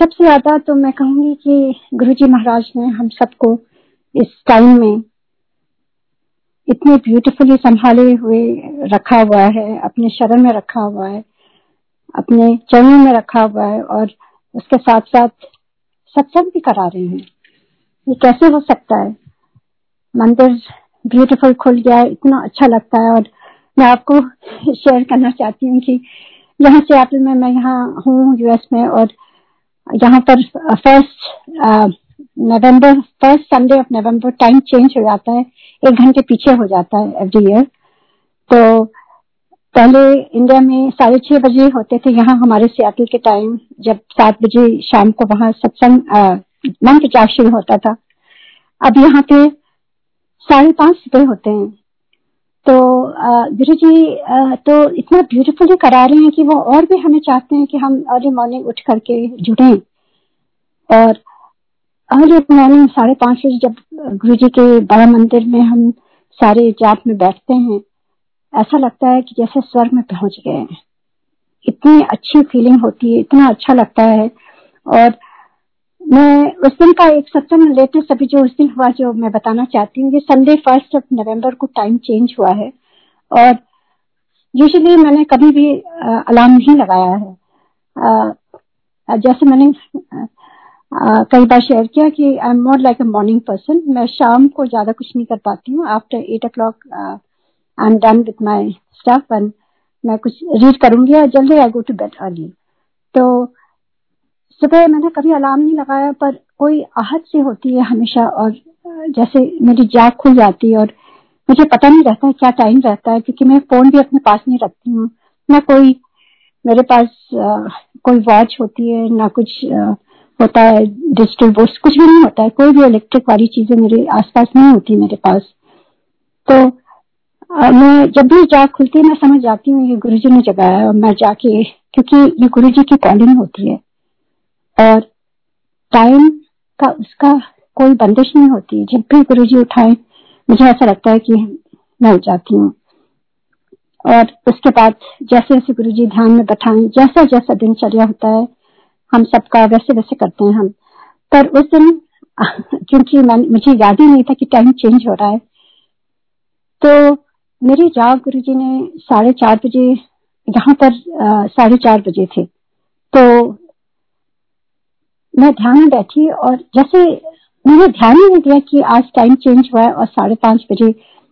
सबसे ज़्यादा तो मैं कहूँगी कि गुरु जी महाराज ने हम सबको इस टाइम में इतने ब्यूटीफुली संभाले हुए रखा हुआ है, अपने शरण में रखा हुआ है, अपने चरणों में रखा हुआ है और उसके साथ साथ सत्संग भी करा रहे हैं। ये कैसे हो सकता है? मंदिर ब्यूटीफुल खुल गया है इतना अच्छा लगता है और मैं आपको शेयर करना चाहती हूँ कि यहाँ से आप, में, मैं यहाँ हूँ यूएस में और यहाँ पर first November first Sunday of November time change हो जाता है। एक घंटे पीछे हो जाता है एवरी ईयर तो पहले इंडिया में साढ़े छह बजे होते थे। यहाँ हमारे सियाटल के टाइम जब सात बजे शाम को वहाँ सत्संग मंत्र जाप शुरू होता था। अब यहाँ पे साढ़े पाँच बजे होते हैं। तो गुरु जी तो इतना ब्यूटीफुली करा रहे हैं कि वो और भी हमें चाहते हैं कि हम अर्ली मॉर्निंग उठ करके जुड़े। और अर्ली मॉर्निंग साढ़े पाँच बजे जब गुरु जी के बड़ा मंदिर में हम सारे जाप में बैठते हैं, ऐसा लगता है कि जैसे स्वर्ग में पहुँच गए हैं। इतनी अच्छी फीलिंग होती है, इतना अच्छा लगता है। और मैं उस दिन का एक सत्संग लेटेस्ट अभी जो उस दिन हुआ जो मैं बताना चाहती हूँ। ये संडे फ़र्स्ट ऑफ़ नवंबर को टाइम चेंज हुआ है। और यूजली मैंने कभी भी अलार्म नहीं लगाया है। आ, जैसे मैंने कई बार शेयर किया कि I am more like a morning person मैं शाम को ज़्यादा कुछ नहीं कर पाती हूँ। After eight o'clock I am done with my staff and मैं कुछ रीड करूँगी और जल्दी I go to bed early तो सुबह मैंने कभी अलार्म नहीं लगाया पर कोई आहत सी होती है हमेशा और जैसे मेरी जाग खुल जाती है और मुझे पता नहीं रहता है क्या टाइम रहता है क्योंकि मैं फ़ोन भी अपने पास नहीं रखती हूँ। ना कोई मेरे पास आ, कोई वॉच होती है ना कुछ आ, होता है डिजिटल बोर्ड कुछ भी नहीं होता है। कोई भी इलेक्ट्रिक वाली चीज़ें मेरे आसपास नहीं होती मेरे पास। तो आ, मैं जब भी जाग खुलती है मैं समझ जाती हूँ ये गुरु जी ने जगाया और मैं जाके क्योंकि ये गुरु जी की कॉलिंग होती है। और टाइम का उसका कोई बंदिश नहीं होती। जब भी गुरु जी उठाए, मुझे ऐसा लगता है कि मैं उठ जाती हूँ। और उसके बाद जैसे जैसे गुरु जी ध्यान में बैठाएँ जैसा जैसा दिनचर्या होता है, हम सबका वैसे वैसे करते हैं हम। पर उस दिन, क्योंकि मुझे याद ही नहीं था कि टाइम चेंज हो रहा है तो मेरी जाग गुरु जी ने साढ़े चार बजे, यहाँ पर साढ़े चार बजे थे। तो मैं ध्यान में बैठी और जैसे मैंने ध्यान ही नहीं दिया कि आज टाइम चेंज हुआ है और साढ़े पाँच बजे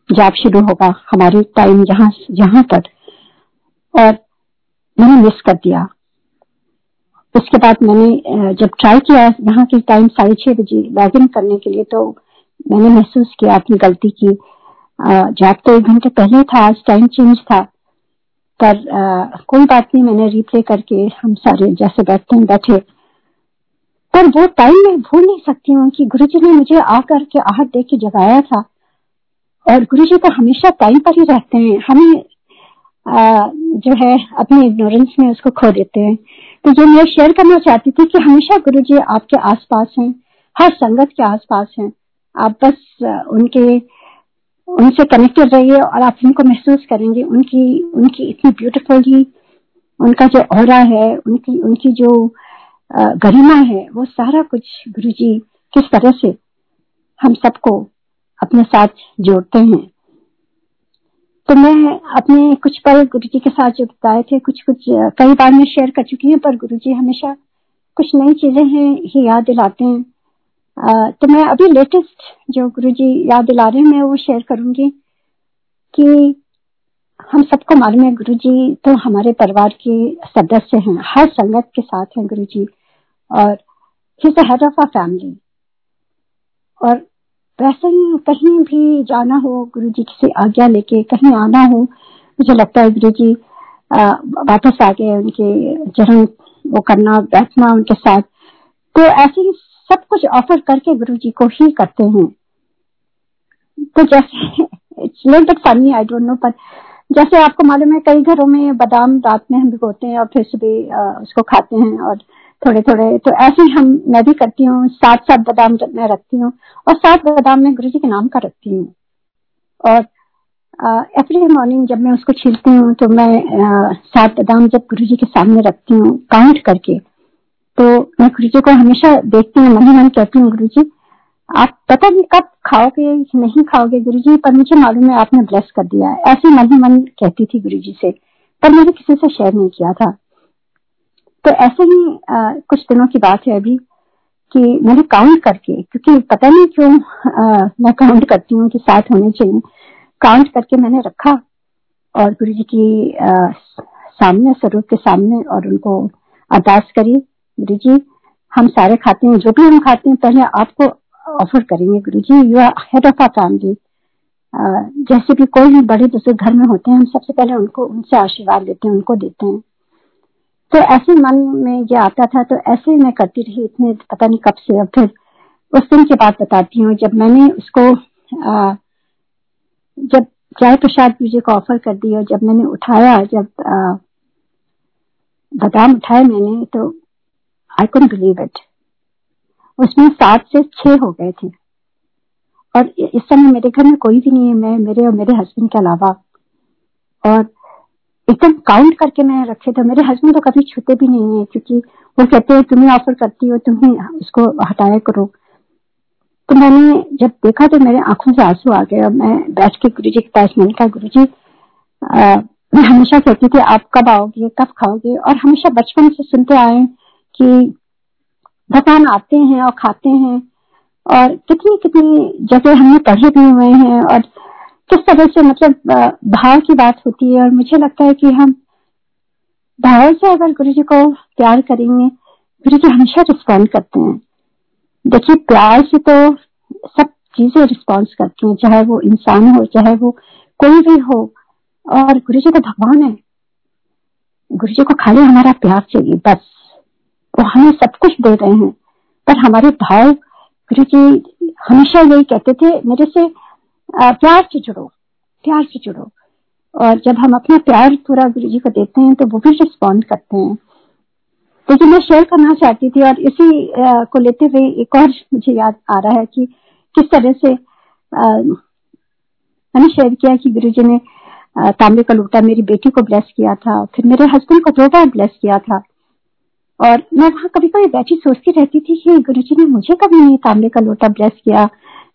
जाप शुरू होगा हमारे टाइम यहाँ यहाँ पर और मैंने मिस कर दिया। उसके बाद मैंने जब ट्राई किया यहाँ की टाइम साढ़े छह बजे लॉग इन करने के लिए तो मैंने महसूस किया अपनी गलती की। जाप तो एक घंटे पहले था आज टाइम चेंज था। पर आ, कोई बात नहीं मैंने रिप्ले करके हम सारे जैसे बैठते हैं बैठे पर वो टाइम मैं भूल नहीं सकती हूँ कि गुरु जी ने मुझे आकर के आहट दे के जगाया था। और गुरु जी तो हमेशा टाइम पर ही रहते हैं। हमें आ, जो है अपनी इग्नोरेंस में उसको खो देते हैं। तो ये मैं शेयर करना चाहती थी कि हमेशा गुरु जी आपके आसपास हैं हर संगत के आसपास हैं। आप बस उनके उनसे कनेक्टेड रहिए और आप उनको महसूस करेंगे। उनकी उनकी इतनी ब्यूटीफुल उनका जो और है उनकी उनकी जो गरिमा है, वो सारा कुछ गुरु जी किस तरह से हम सबको अपने साथ जोड़ते हैं। तो मैं अपने कुछ पल गुरु जी के साथ जो बताए थे कुछ कुछ कई बार मैं शेयर कर चुकी हूँ, पर गुरु जी हमेशा कुछ नई चीज़ें हैं, ही याद दिलाते हैं। तो मैं अभी लेटेस्ट जो गुरु जी याद दिला रहे हैं, मैं वो शेयर करूँगी कि हम सबको मालूम है गुरु जी तो हमारे परिवार के सदस्य हैं, हर संगत के साथ हैं गुरु जी और ही हेड ऑफ़ आ फैमिली और वैसे ही कहीं भी जाना हो गुरु जी से आज्ञा लेके कहीं आना हो, मुझे लगता है गुरु जी वापस आ गए उनके चरण वो करना, बैठना उनके साथ तो ऐसे ही सब कुछ ऑफ़र करके गुरु जी को ही करते हैं। तो जैसे it's funny I don't know पर जैसे आपको मालूम है, कई घरों में बादाम रात में हम भिगोते हैं और फिर सुबह उसको खाते हैं और थोड़े थोड़े तो ऐसे हम, मैं भी करती हूँ सात सात बादाम मैं रखती हूँ, और सात बादाम मैं गुरु जी के नाम का रखती हूँ। और एवरी मॉर्निंग जब मैं उसको छीलती हूँ तो मैं सात बादाम जब गुरु जी के सामने रखती हूँ काउंट करके तो मैं गुरु जी को हमेशा देखती हूँ मन ही मन कहती हूँ, गुरु जी, आप पता नहीं कब खाओगे, नहीं खाओगे गुरु जी, पर मुझे मालूम है आपने ब्लेस कर दिया ऐसे मन ही मन कहती थी गुरु जी से, पर मैंने किसी से शेयर नहीं किया था। तो ऐसे ही कुछ दिनों की बात है अभी कि मैंने काउंट करके क्योंकि पता नहीं क्यों आ, मैं काउंट करती हूँ कि साथ होने चाहिए। काउंट करके मैंने रखा और गुरु जी की आ, सामने स्वरूप के सामने और उनको अरदास करी। गुरु जी हम सारे खाते हैं जो भी हम खाते हैं पहले आपको ऑफ़र करेंगे। Guru ji you are head of our family जैसे भी कोई भी बड़े दूसरे घर में होते हैं हम सबसे पहले उनको उनसे आशीर्वाद लेते हैं उनको देते हैं। तो ऐसे मन में ये आता था तो ऐसे मैं करती रही इतने पता नहीं कब से अब फिर उस दिन की बात बताती हूँ जब मैंने उसको आ, जब जय प्रसाद जी को ऑफ़र कर दिया जब मैंने उठाया जब बादाम उठाए मैंने तो आई कुड बिलीव इट उसमें सात से छह हो गए थे। और इस समय मेरे घर में कोई भी नहीं है मैं मेरे और मेरे हस्बैंड के अलावा। और एकदम काउंट करके मैं रखे थे। मेरे हस्बैंड तो कभी छूते भी नहीं है, क्योंकि वो कहते हैं, तुम्हें ऑफ़र करती हो, तुम्हें उसको हटाया करो। तो मैंने जब देखा तो मेरे आँखों से आँसू आ गए और मैं बैठ के गुरु जी के पास मैंने कहा गुरु जी मैं हमेशा कहती थी, आप कब आओगे, कब खाओगे? और हमेशा बचपन से सुनते आए कि भगवान आते हैं और खाते हैं और कितनी कितनी जगह हमने पढ़े भी हुए हैं और किस तरह से मतलब भाव की बात होती है? और मुझे लगता है कि हम भाव से अगर गुरु जी को प्यार करेंगे, गुरु जी हमेशा रिस्पॉन्ड करते हैं। देखिए, प्यार से तो सब चीज़ें रिस्पॉन्स करती हैं, चाहे वो इंसान हो, चाहे वो कोई भी हो। और गुरु जी तो भगवान है। गुरु जी को खाली हमारा प्यार चाहिए, बस। वो हमें सब कुछ दे रहे हैं। पर हमारे भाव, गुरु जी हमेशा यही कहते थे, मेरे से प्यार से जुड़ो, प्यार से जुड़ो। और जब हम अपना प्यार पूरा गुरु जी को देते हैं तो वो भी रिस्पॉन्ड करते हैं। तो जो मैं शेयर करना चाहती थी, और इसी को लेते हुए एक और मुझे याद आ रहा है कि किस तरह से मैंने शेयर किया कि गुरु जी ने तांबे का लोटा मेरी बेटी को ब्लेस किया था, फिर मेरे हस्बैंड को दो बार ब्लेस किया था। और मैं वहाँ कभी कभी बैठी सोचती रहती थी कि गुरु जी ने मुझे कभी नहीं तांबे का लोटा ब्लेस किया।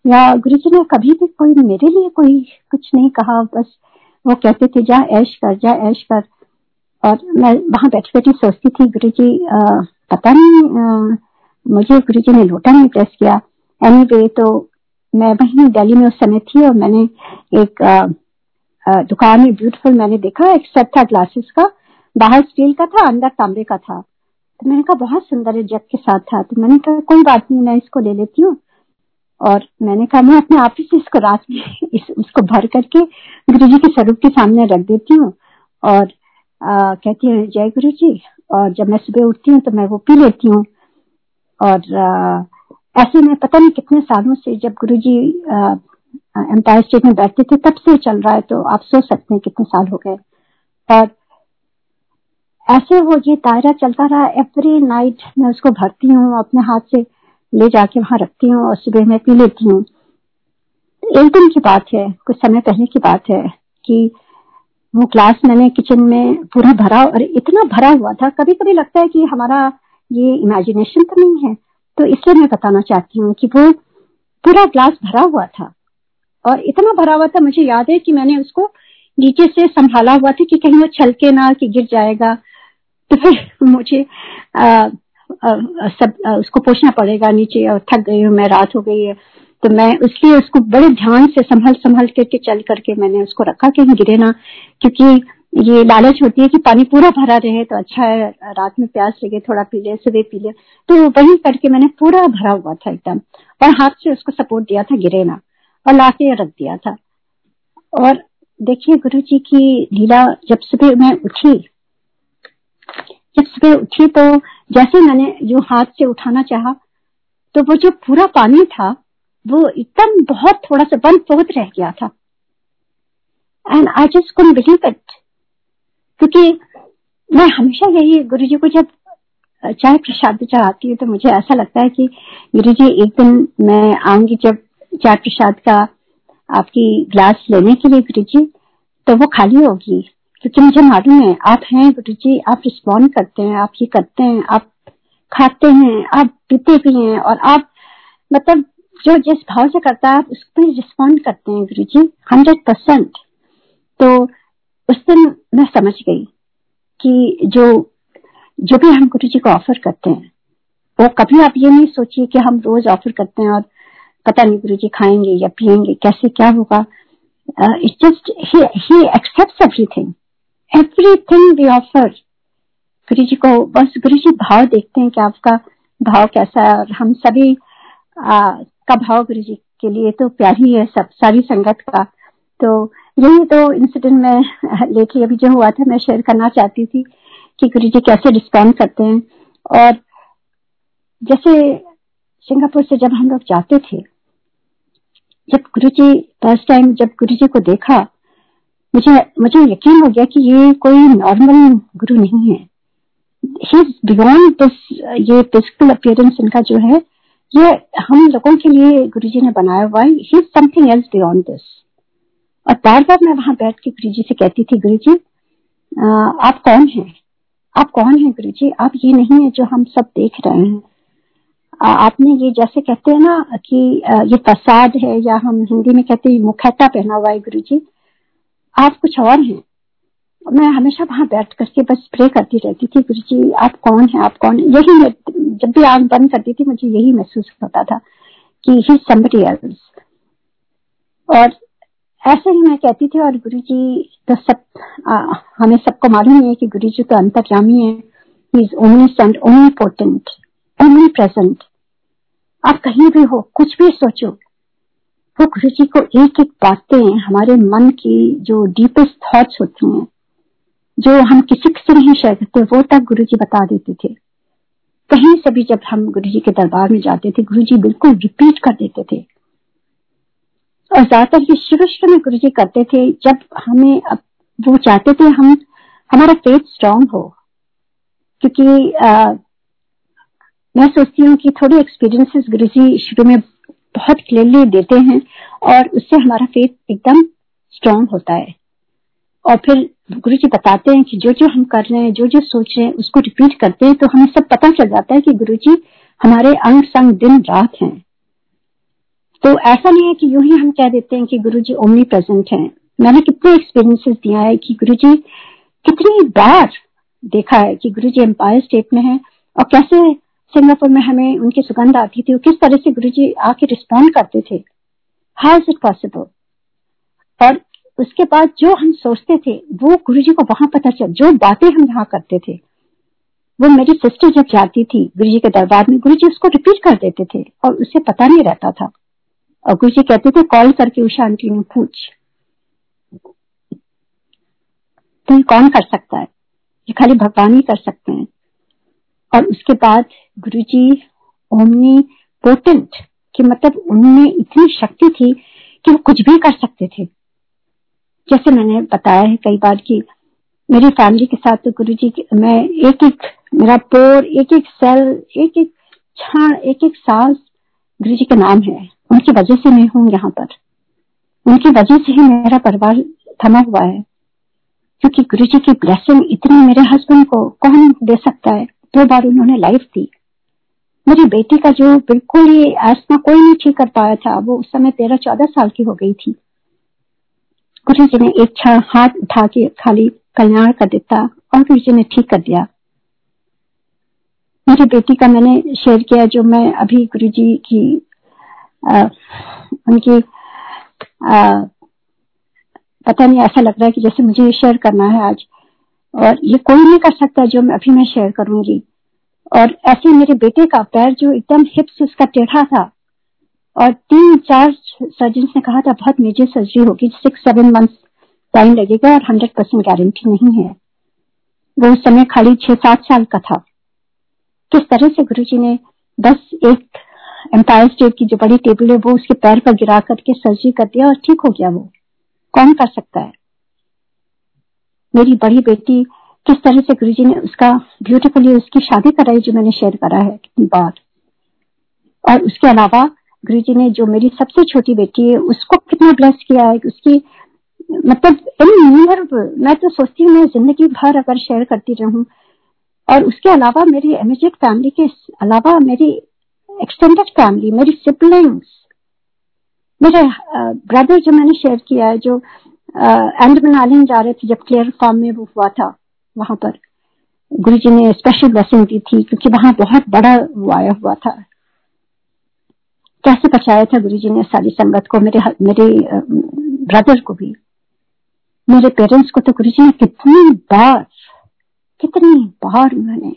या गुरु जी ने कभी भी कोई मेरे लिए कोई कुछ नहीं कहा बस वो कहते थे जा ऐश कर जा ऐश कर। और मैं वहाँ बैठी बैठी सोचती थी गुरु जी पता नहीं आ, मुझे गुरु जी ने लोटा नहीं ब्लेस किया। एनी anyway, तो मैं वहीं दिल्ली में उस समय थी और मैंने एक आ, आ, दुकान में ब्यूटीफुल मैंने देखा एक सेट था ग्लासेस का बाहर स्टील का था अंदर तांबे का था। तो मैंने कहा बहुत सुंदर है जग के साथ था। तो मैंने कहा कोई बात नहीं मैं इसको ले लेती हूँ। और मैंने कहा मैं अपने आप ही इसको रात में इस, उसको भर करके गुरु जी के स्वरूप के सामने रख देती हूँ। और आ, कहती है जय गुरु जी और जब मैं सुबह उठती हूँ तो मैं वो पी लेती हूँ। और आ, ऐसे में पता नहीं कितने सालों से जब गुरु जी एम्पायर स्टेट में बैठते थे तब से चल रहा है तो आप सोच सकते हैं कितने साल हो गए। और ऐसे वो ये दायरा चलता रहा एवरी नाइट मैं उसको भरती हूँ अपने हाथ से ले जाके वहाँ रखती हूँ और सुबह मैं पी लेती हूँ। एक दिन की बात है कुछ समय पहले की बात है कि वो ग्लास मैंने किचन में पूरा भरा और इतना भरा हुआ था। कभी कभी लगता है कि हमारा ये इमेजिनेशन तो नहीं है। तो इसलिए मैं बताना चाहती हूँ कि वो पूरा ग्लास भरा हुआ था और इतना भरा हुआ था मुझे याद है कि मैंने उसको नीचे से संभाला हुआ था कि कहीं वो छलके ना कि गिर जाएगा। तो फिर मुझे आ, सब उसको पूछना पड़ेगा, नीचे और थक गई हूँ, मैं रात हो गई है। तो मैं इसलिए उसको बड़े ध्यान से संभल संभल करके, चल करके मैंने उसको रखा कहीं गिरे ना। क्योंकि ये लालच होती है कि पानी पूरा भरा रहे तो अच्छा है, रात में प्यास लगे, थोड़ा पी ले, सुबह पी ले। तो वही करके मैंने पूरा भरा हुआ था एकदम। और हाथ से उसको सपोर्ट दिया था, गिरे ना। और लाके रख दिया था। और देखिए गुरु जी की लीला, जब सुबह मैं उठी जब सुबह उठी तो जैसे मैंने जो हाथ से उठाना चाहा तो वो जो पूरा पानी था, वो एकदम बहुत थोड़ा सा वन फोर्थ रह गया था। And I just can believe it क्योंकि मैं हमेशा यही गुरु जी को जब चाय प्रसाद चढ़ाती हूँ तो मुझे ऐसा लगता है कि गुरु जी, एक दिन मैं आऊँगी जब चाय प्रसाद का आपकी ग्लास लेने के लिए गुरु जी तो वो खाली होगी। क्योंकि मुझे मालूम है, आप हैं गुरु जी, आप रिस्पॉन्ड करते हैं, आप ये करते हैं, आप खाते हैं, आप पीते भी हैं और आप मतलब जो जिस भाव से करता है, आप उस पर रिस्पॉन्ड करते हैं गुरु जी हंड्रेड परसेंट तो उस दिन मैं समझ गई कि जो जो भी हम गुरु जी को ऑफ़र करते हैं, वो कभी आप ये नहीं सोचिए कि हम रोज ऑफ़र करते हैं और पता नहीं गुरु जी खाएँगे या पियेंगे, कैसे क्या होगा। It just he accept everything everything we offer Guru ji को बस गुरु जी भाव देखते हैं कि आपका भाव कैसा है और हम सभी आ, का भाव गुरु जी के लिए तो प्यार ही है सब सारी संगत का। तो यही तो इंसिडेंट में लेके अभी जो हुआ था मैं शेयर करना चाहती थी कि गुरु जी कैसे रिस्पॉन्ड करते हैं। और जैसे सिंगापुर से जब हम लोग जाते थे जब गुरु जी फ़र्स्ट टाइम जब गुरु जी को देखा मुझे मुझे यकीन हो गया कि ये कोई नॉर्मल गुरु नहीं है। दिस ये फ़िज़िकल अपियरेंस इनका जो है, ये हम लोगों के लिए गुरु जी ने बनाया हुआ है। He something else beyond this और बार बार मैं वहाँ बैठ के गुरु जी से कहती थी, गुरु जी आप कौन हैं? आप कौन हैं गुरु जी? आप ये नहीं है जो हम सब देख रहे हैं। आपने ये जैसे कहते हैं ना कि ये प्रसाद है या हम हिंदी में कहते हैं मुखैता पहना हुआ है गुरु जी। आप कुछ और हैं? मैं हमेशा वहाँ बैठ करके बस प्रे करती रहती थी गुरु जी आप कौन है आप कौन है? यही जब भी आँख बंद करती थी मुझे यही महसूस होता था कि ही समबडी एल्स और ऐसे ही मैं कहती थी और गुरु जी तो सब आ, हमें सबको मालूम है कि गुरु जी तो अंतर्यामी है। He is omni omnipotent omnipresent आप कहीं भी हो कुछ भी सोचो वो गुरु जी को एक एक बातें हमारे मन की जो डीपेस्ट थॉट्स होती हैं जो हम किसी से नहीं शेयर करते वो तक गुरु जी बता देते थे। कहीं से भी जब हम गुरु जी के दरबार में जाते थे गुरु जी बिल्कुल रिपीट कर देते थे। और ज़्यादातर ये शुरू शुरू में गुरु जी करते थे जब हमें अब वो चाहते थे हम हमारा फेथ स्ट्रांग हो। क्योंकि आ, मैं सोचती हूँ कि थोड़ी एक्सपीरियंसेस गुरु जी शुरू में बहुत क्लियरली देते हैं और उससे हमारा फेथ एकदम स्ट्रांग होता है। और फिर गुरु जी बताते हैं कि जो जो हम कर रहे हैं जो जो सोच रहे हैं, उसको रिपीट करते हैं तो हमें सब पता चल जाता है कि गुरु जी हमारे अंग संग दिन, रात हैं। तो ऐसा नहीं है कि यूँ ही हम कह देते हैं कि गुरु जी ओमनी प्रेजेंट है। मैंने कितने एक्सपीरियंसेस दिया है कि गुरु जी कितनी बार देखा है कि गुरु जी एम्पायर स्टेट में है और कैसे सिंगापुर में हमें उनकी सुगंध आती थी किस तरह से गुरु जी आके रिस्पॉन्ड करते थे? हाउ इज़ इट पॉसिबल और उसके बाद जो हम सोचते थे, वो गुरु जी को वहाँ पता चल, जो बातें हम यहाँ करते थे, वो मेरी सिस्टर जब जाती थी गुरु जी के दरबार में गुरु जी उसको रिपीट कर देते थे और उसे पता नहीं रहता था। और गुरु जी कहते थे, कॉल करके उषा आंटी ने पूछ तो कौन कर सकता है? ये खाली भगवान ही कर सकते हैं। और उसके बाद गुरु जी ओमनी पोटेंट कि मतलब उनमें इतनी शक्ति थी कि वो कुछ भी कर सकते थे। जैसे मैंने बताया है कई बार कि मेरी फैमिली के साथ तो गुरु जी मैं एक एक मेरा पोर एक एक सेल एक एक क्षण एक एक सांस गुरु जी का नाम है। उनकी वजह से मैं हूँ यहाँ पर। उनकी वजह से ही मेरा परिवार थमा हुआ है। क्योंकि गुरु जी की ब्लेसिंग इतनी मेरे हस्बैंड को कौन दे सकता है? दो बार उन्होंने लाइफ दी। मेरी बेटी का जो बिल्कुल ही आसमा कोई नहीं ठीक कर पाया था वो उस समय तेरह चौदह साल की हो गई थी। गुरु जी ने एक क्षण हाथ उठा के खाली कल्याण कर देता और गुरु जी ने ठीक कर दिया। मेरी बेटी का मैंने शेयर किया जो मैं अभी गुरु जी की आ, उनकी आ, पता नहीं ऐसा लग रहा है कि जैसे मुझे शेयर करना है आज। और ये कोई नहीं कर सकता जो मैं अभी मैं शेयर करूँगी। और ऐसे मेरे बेटे का पैर जो एकदम हिप्स उसका टेढ़ा था, और तीन चार सर्जन ने कहा था, बहुत मेजर सर्जरी होगी सिक्स सेवन मंथ टाइम लगेगा और हंड्रेड परसेंट गारंटी नहीं है। वो उस समय खाली छह, सात साल का था। किस तरह से गुरु जी ने बस एक एम्पायर स्टेट की जो बड़ी टेबल है, वो उसके पैर पर गिरा करके सर्जरी कर दिया और ठीक हो गया वो। कौन कर सकता है? मेरी बड़ी बेटी किस तरह से गुरु ने उसका ब्यूटीफुली उसकी शादी कराई जो मैंने शेयर करा है कितनी बार। और उसके अलावा गुरु ने जो मेरी सबसे छोटी बेटी है, उसको कितना ब्लेस किया है, उसकी मतलब मैं तो सोचती हूँ, मैं ज़िंदगी भर अगर शेयर करती रहूँ। और उसके अलावा मेरी इमीडिएट फैमिली के अलावा मेरी एक्सटेंडेड फैमिली मेरी सिबलिंग्स मेरे ब्रदर जो मैंने शेयर किया है, जो एंडमन आइलैंड जा रहे थे जब क्लियर फार्म में वो हुआ था, वहाँ पर गुरु जी ने स्पेशल ब्लेसिंग दी थी, क्योंकि वहाँ बहुत बड़ा वो आया हुआ था। कैसे बचाया था गुरु जी ने सारी संगत को, मेरे मेरे ब्रदर को भी? मेरे पेरेंट्स को तो गुरु जी ने कितनी बार कितनी बार उन्होंने,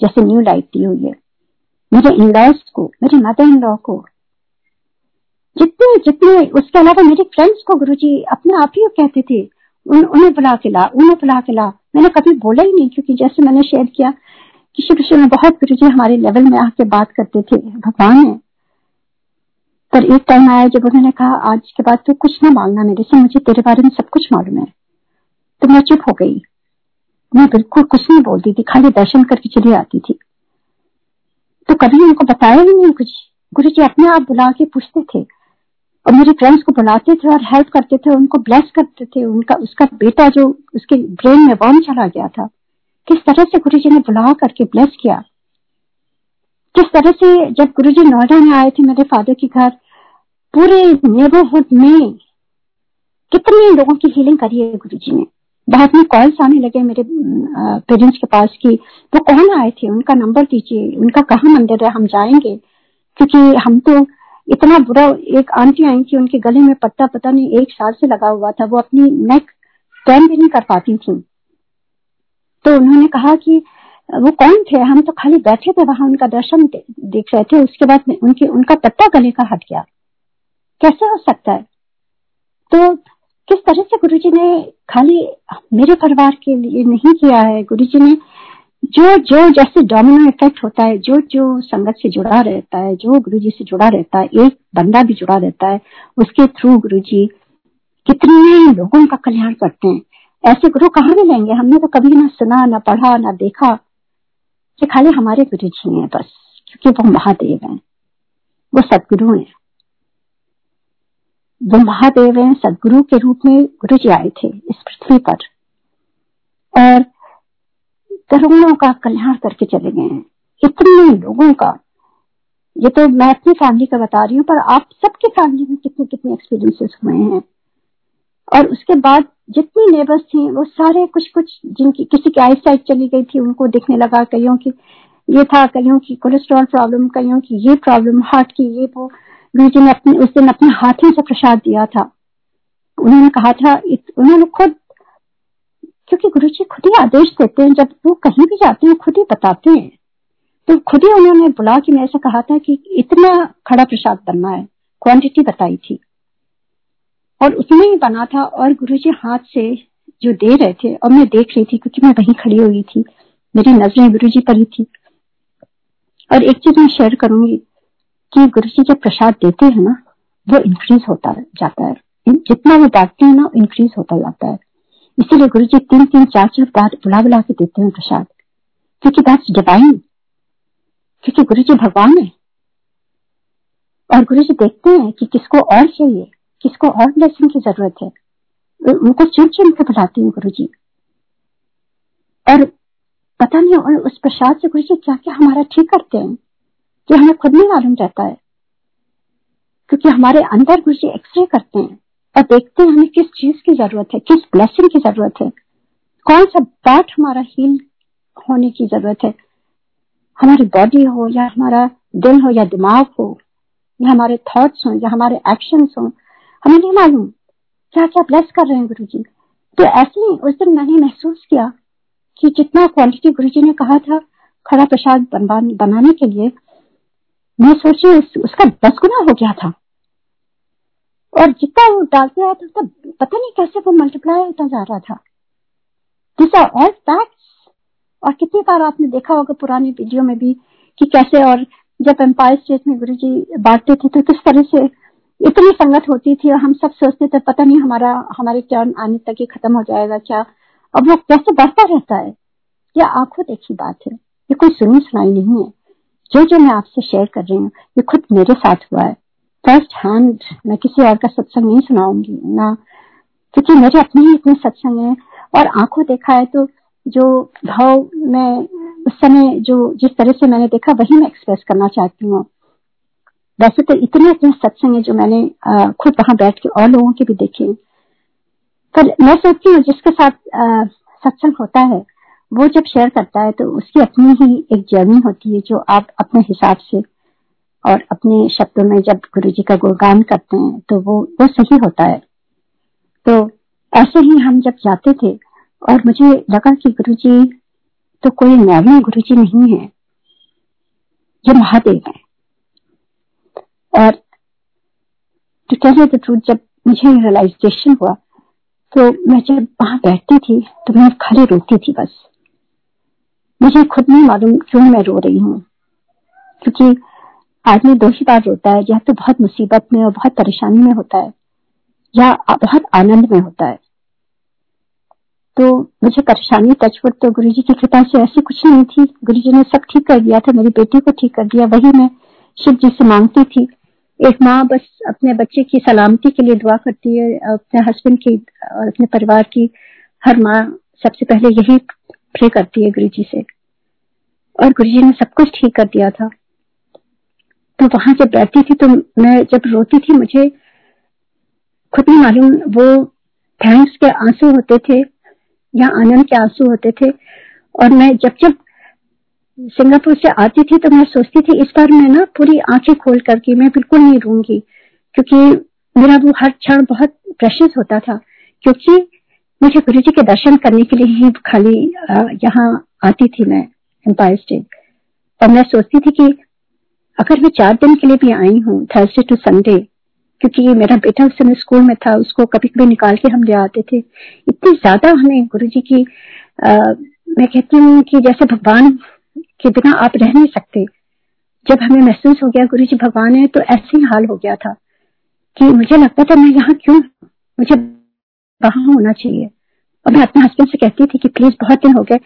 जैसे न्यू लाइफ दी हुई है। मेरे इन लॉज को, मेरे मदर इन लॉ को जितने जितने उसके अलावा मेरे फ्रेंड्स को गुरु जी अपने आप ही कहते थे। उन, उन्हें बुला के ला उन्हें बुला के ला। मैंने कभी बोला ही नहीं क्योंकि जैसे मैंने शेयर किया कि श्री में बहुत गुरु जी हमारे लेवल में आके बात करते थे भगवान है। पर एक टाइम आया जब उन्होंने कहा आज के बाद तू तो कुछ ना मांगना मेरे से मुझे तेरे बारे में सब कुछ मालूम है। तो मैं चुप हो गई। मैं बिल्कुल कुछ नहीं बोलती थी खाली दर्शन करके चली आती थी। तो कभी उनको बताया ही नहीं कुछ। गुरु जी अपने आप बुला के पूछते थे और मेरे फ्रेंड्स को बुलाते थे और हेल्प करते थे, उनको ब्लेस करते थे, उनका, उसका बेटा जो उसके ब्रेन में वर्म चला गया था। किस तरह से गुरु जी ने बुला करके ब्लेस किया? किस तरह से जब गुरु जी नोएडा में आए थे मेरे फादर के घर, पूरे नेबरहुड में कितने लोगों की हीलिंग करी है गुरु जी ने। बाद में कॉल्स आने लगे मेरे पेरेंट्स के पास की वो कौन आए थे? उनका नंबर दीजिए, उनका कहा मंदिर है? हम जाएँगे, क्योंकि हम तो इतना बुरा एक आंटी आई थी उनके गले में पट्टा पता नहीं एक साल से लगा हुआ था। वो अपनी नेक टर्न भी नहीं कर पाती थी। तो उन्होंने कहा कि, वो कौन थे? हम तो खाली बैठे थे वहाँ, उनका दर्शन देख रहे थे। उसके बाद उनके, उनका पट्टा गले का हट गया। कैसे हो सकता है? तो किस तरह से गुरुजी ने खाली मेरे परिवार के लिए नहीं किया है? गुरुजी ने जो जो जैसे डोमिनो इफ़ेक्ट होता है, जो जो संगत से जुड़ा रहता है, जो गुरु जी से जुड़ा रहता है, एक बंदा भी जुड़ा रहता है, उसके थ्रू गुरु जी कितने लोगों का कल्याण करते हैं। ऐसे गुरु कहाँ मिलेंगे? हमने तो कभी ना सुना, ना पढ़ा, ना देखा कि खाली हमारे गुरु जी हैं बस, क्योंकि वो महादेव हैं, वो सदगुरु हैं। वो महादेव हैं, सदगुरु के रूप में गुरु जी आए थे इस पृथ्वी पर। और करोड़ों का कल्याण करके चले गए हैं। इतने लोगों का। ये तो मैं अपनी फैमिली का बता रही हूँ, पर आप सबके फैमिली में कितने कितने एक्सपीरियंसेस हुए हैं। और उसके बाद जितनी नेबर्स थी, वो सारे कुछ कुछ जिनकी किसी की आई साइड चली गई थी, उनको दिखने लगा कईयों की ये था कईयों की कोलेस्ट्रॉल प्रॉब्लम कईयों की ये प्रॉब्लम हार्ट की ये वो। गुरु जी ने अपने उस दिन अपने हाथों से प्रसाद दिया था। उन्होंने कहा था उन्होंने खुद क्योंकि गुरु जी खुद ही आदेश देते हैं, जब वो कहीं भी जाते हैं, खुद ही बताते हैं। तो खुद ही उन्होंने बुला के मेरे से कहा था कि इतना खड़ा प्रसाद बनना है क्वांटिटी बताई थी। और उसमें ही बना था और गुरु जी हाथ से जो दे रहे थे, और मैं देख रही थी क्योंकि मैं वहीं खड़ी हुई थी, मेरी नज़रें गुरु जी पर ही थी। और एक चीज़ मैं शेयर करूँगी कि गुरु जी जब प्रसाद देते हैं ना, वो इंक्रीज होता जाता है। जितना वो बांटते हैं ना इंक्रीज होता जाता है। इसीलिए गुरु जी तीन तीन चार चार बार बुला बुला के देते हैं प्रसाद। क्योंकि दैट्स डिवाइन क्योंकि गुरु जी भगवान है। और गुरु जी देखते हैं कि किसको और चाहिए, किसको और ब्लेसिंग की ज़रूरत है। उनको चुन चुन के बुलाते हैं गुरु जी। और पता नहीं और उस प्रसाद से गुरु जी क्या क्या हमारा ठीक करते हैं कि हमें खुद नहीं मालूम रहता है। क्योंकि हमारे अंदर गुरु जी एक्सरे करते हैं। और देखते हैं हमें किस चीज़ की ज़रूरत है किस ब्लेसिंग की ज़रूरत है। कौन सा पार्ट हमारा हील होने की ज़रूरत है? हमारी बॉडी हो या हमारा दिल हो या दिमाग हो या हमारे थॉट्स हो या हमारे एक्शन हो हमें नहीं मालूम क्या क्या ब्लेस कर रहे हैं गुरु जी। तो ऐसे ही उस दिन मैंने महसूस किया कि जितना क्वांटिटी गुरु जी ने कहा था खड़ा प्रसाद बनाने के लिए। मैं सोची उस, उसका दस गुना हो गया था। और जितना वो डालते रहा था पता नहीं कैसे वो मल्टीप्लाई होता जा रहा था। दिस आर ऑल फैक्ट्स और कितनी बार आपने देखा होगा पुरानी वीडियो में भी कि कैसे और जब एम्पायर स्टेट में गुरु जी बांटते थे तो किस तरह से इतनी संगत होती थी और हम सब सोचते थे, पता नहीं हमारा, हमारे टर्न आने तक ही खत्म हो जाएगा क्या? अब वो कैसे बढ़ता रहता है? यह आँखों देखी बात है। ये कोई सुनी सुनाई नहीं है। जो जो मैं आपसे शेयर कर रही हूँ, ये खुद मेरे साथ हुआ है। फ़र्स्ट हैंड मैं किसी और का सत्संग नहीं सुनाऊँगी, ना। क्योंकि मेरे अपने ही इतने सत्संग है, और आँखों देखा है तो जो भाव मैं उस समय जो, जिस तरह से मैंने देखा, वही मैं एक्सप्रेस करना चाहती हूँ। वैसे तो इतने इतने सत्संग है जो मैंने खुद वहाँ बैठ के और लोगों के भी देखे। पर मैं सोचती हूँ जिसके साथ सत्संग होता है, वो जब शेयर करता है तो उसकी अपनी ही एक जर्नी होती है जो आप अपने हिसाब से और अपने शब्दों में जब गुरु जी का गुणगान करते हैं तो वो वो सही होता है। तो ऐसे ही हम जब जाते थे, और मुझे लगा कि गुरु जी तो कोई नॉर्मल गुरु जी नहीं है, ये महादेव है। और टू टेल द ट्रूथ जब मुझे रियलाइजेशन हुआ तो मैं जब वहाँ बैठती थी तो मैं खाली रोती थी बस। मुझे खुद नहीं मालूम क्यों मैं रो रही हूँ, क्योंकि आदमी दो ही बार रोता है, या तो बहुत मुसीबत में और बहुत परेशानी में होता है, या बहुत आनंद में होता है। तो मुझे परेशानी टचवुड तो गुरु जी की कृपा से ऐसी कुछ नहीं थी। गुरु जी ने सब ठीक कर दिया था, मेरी बेटी को ठीक कर दिया, वही मैं शिव जी से मांगती थी। एक माँ बस अपने बच्चे की सलामती के लिए दुआ करती है अपने हस्बैंड की और अपने परिवार की हर माँ सबसे पहले यही प्रे करती है गुरु जी से। और गुरु जी ने सब कुछ ठीक कर दिया था। तो वहाँ जब बैठती थी तो मैं जब रोती थी, मुझे खुद ही मालूम, वो थैंक्स के आँसू होते थे, या आनंद के आँसू होते थे। और मैं जब जब सिंगापुर से आती थी तो मैं सोचती थी, इस बार मैं ना पूरी आँखें खोल करके मैं बिल्कुल नहीं रूँगी क्योंकि मेरा वो हर क्षण बहुत प्रेशस होता था। क्योंकि मुझे गुरु जी के दर्शन करने के लिए ही खाली यहाँ आती थी मैं एम्पायर स्टेट और मैं सोचती थी कि अगर मैं चार दिन के लिए भी आई हूँ थर्सडे टू संडे क्योंकि मेरा बेटा उस समय स्कूल में था उसको कभी कभी निकाल के हम ले आते थे। इतनी ज़्यादा हमें गुरु जी की आ, मैं कहती हूँ कि जैसे भगवान के बिना आप रह नहीं सकते। जब हमें महसूस हो गया गुरु जी भगवान है तो ऐसे ही हाल हो गया था कि मुझे लगता था मैं यहाँ क्यों? मुझे वहाँ होना चाहिए। और मैं अपने हस्बैंड से कहती थी कि प्लीज़ बहुत दिन हो गए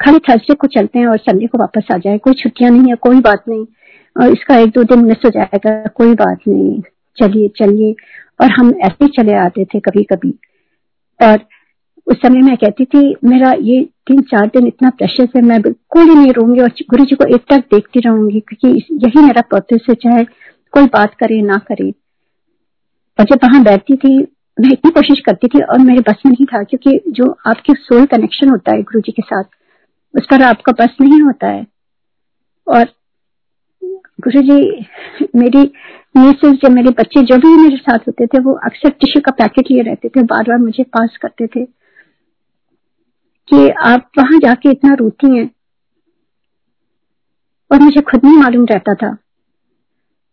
खाली थर्सडे को चलते हैं और संडे को वापस आ जाए। कोई छुट्टियाँ नहीं है कोई बात नहीं। और इसका एक दो दिन मिस हो जाएगा, कोई बात नहीं। चलिए चलिए। और हम ऐसे ही चले आते थे कभी कभी और उस समय मैं कहती थी, मेरा ये तीन चार दिन इतना प्रेशर है, मैं बिल्कुल ही नहीं रहूँगी और गुरु जी को एक तक देखती रहूँगी, क्योंकि यही मेरा पर्पज है, चाहे कोई बात करे, ना करे। और जब वहाँ बैठती थी, मैं इतनी कोशिश करती थी और मेरे बस में नहीं था, क्योंकि जो आपके सोल कनेक्शन होता है गुरु जी के साथ, उस पर आपका बस नहीं होता है। और गुरु जी मेरी मिसेज जब मेरे बच्चे जो भी मेरे साथ होते थे वो अक्सर टिश्यू का पैकेट लिए रहते थे बार बार मुझे पास करते थे कि आप वहाँ जाके इतना रोती हैं। और मुझे खुद नहीं मालूम रहता था।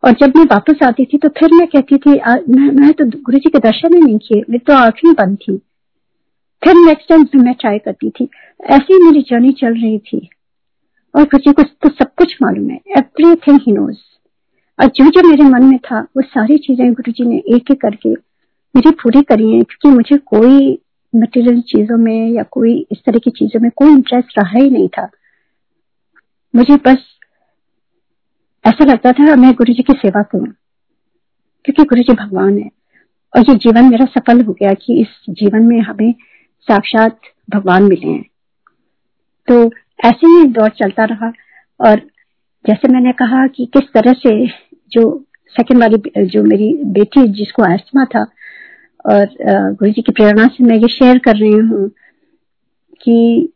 और जब मैं वापस आती थी तो फिर मैं कहती थी आ, मैं, मैं तो गुरु जी के दर्शन ही नहीं किए मेरी तो आँखें बंद थी। फिर नेक्स्ट टाइम मैं ट्राई करती थी। ऐसी मेरी जर्नी चल रही थी। और को तो सब कुछ मालूम है। एवरीथिंग ही नोज़ और जो जो मेरे मन में था, वो सारी चीज़ें गुरु जी ने एक एक करके मेरी पूरी करी है, क्योंकि मुझे कोई मटेरियल चीज़ों में या कोई इस तरह की चीज़ों में कोई इंटरेस्ट रहा ही नहीं था। मुझे बस ऐसा लगता था मैं गुरु जी की सेवा करूँ, क्योंकि गुरु जी भगवान है। और ये जीवन मेरा सफल हो गया कि इस जीवन में हमें साक्षात भगवान मिले हैं। तो ऐसे ही दौर चलता रहा। और जैसे मैंने कहा कि किस तरह से जो सेकंड वाली, जो मेरी बेटी जिसको एस्थमा था, और गुरु जी की प्रेरणा से मैं ये शेयर कर रही हूँ कि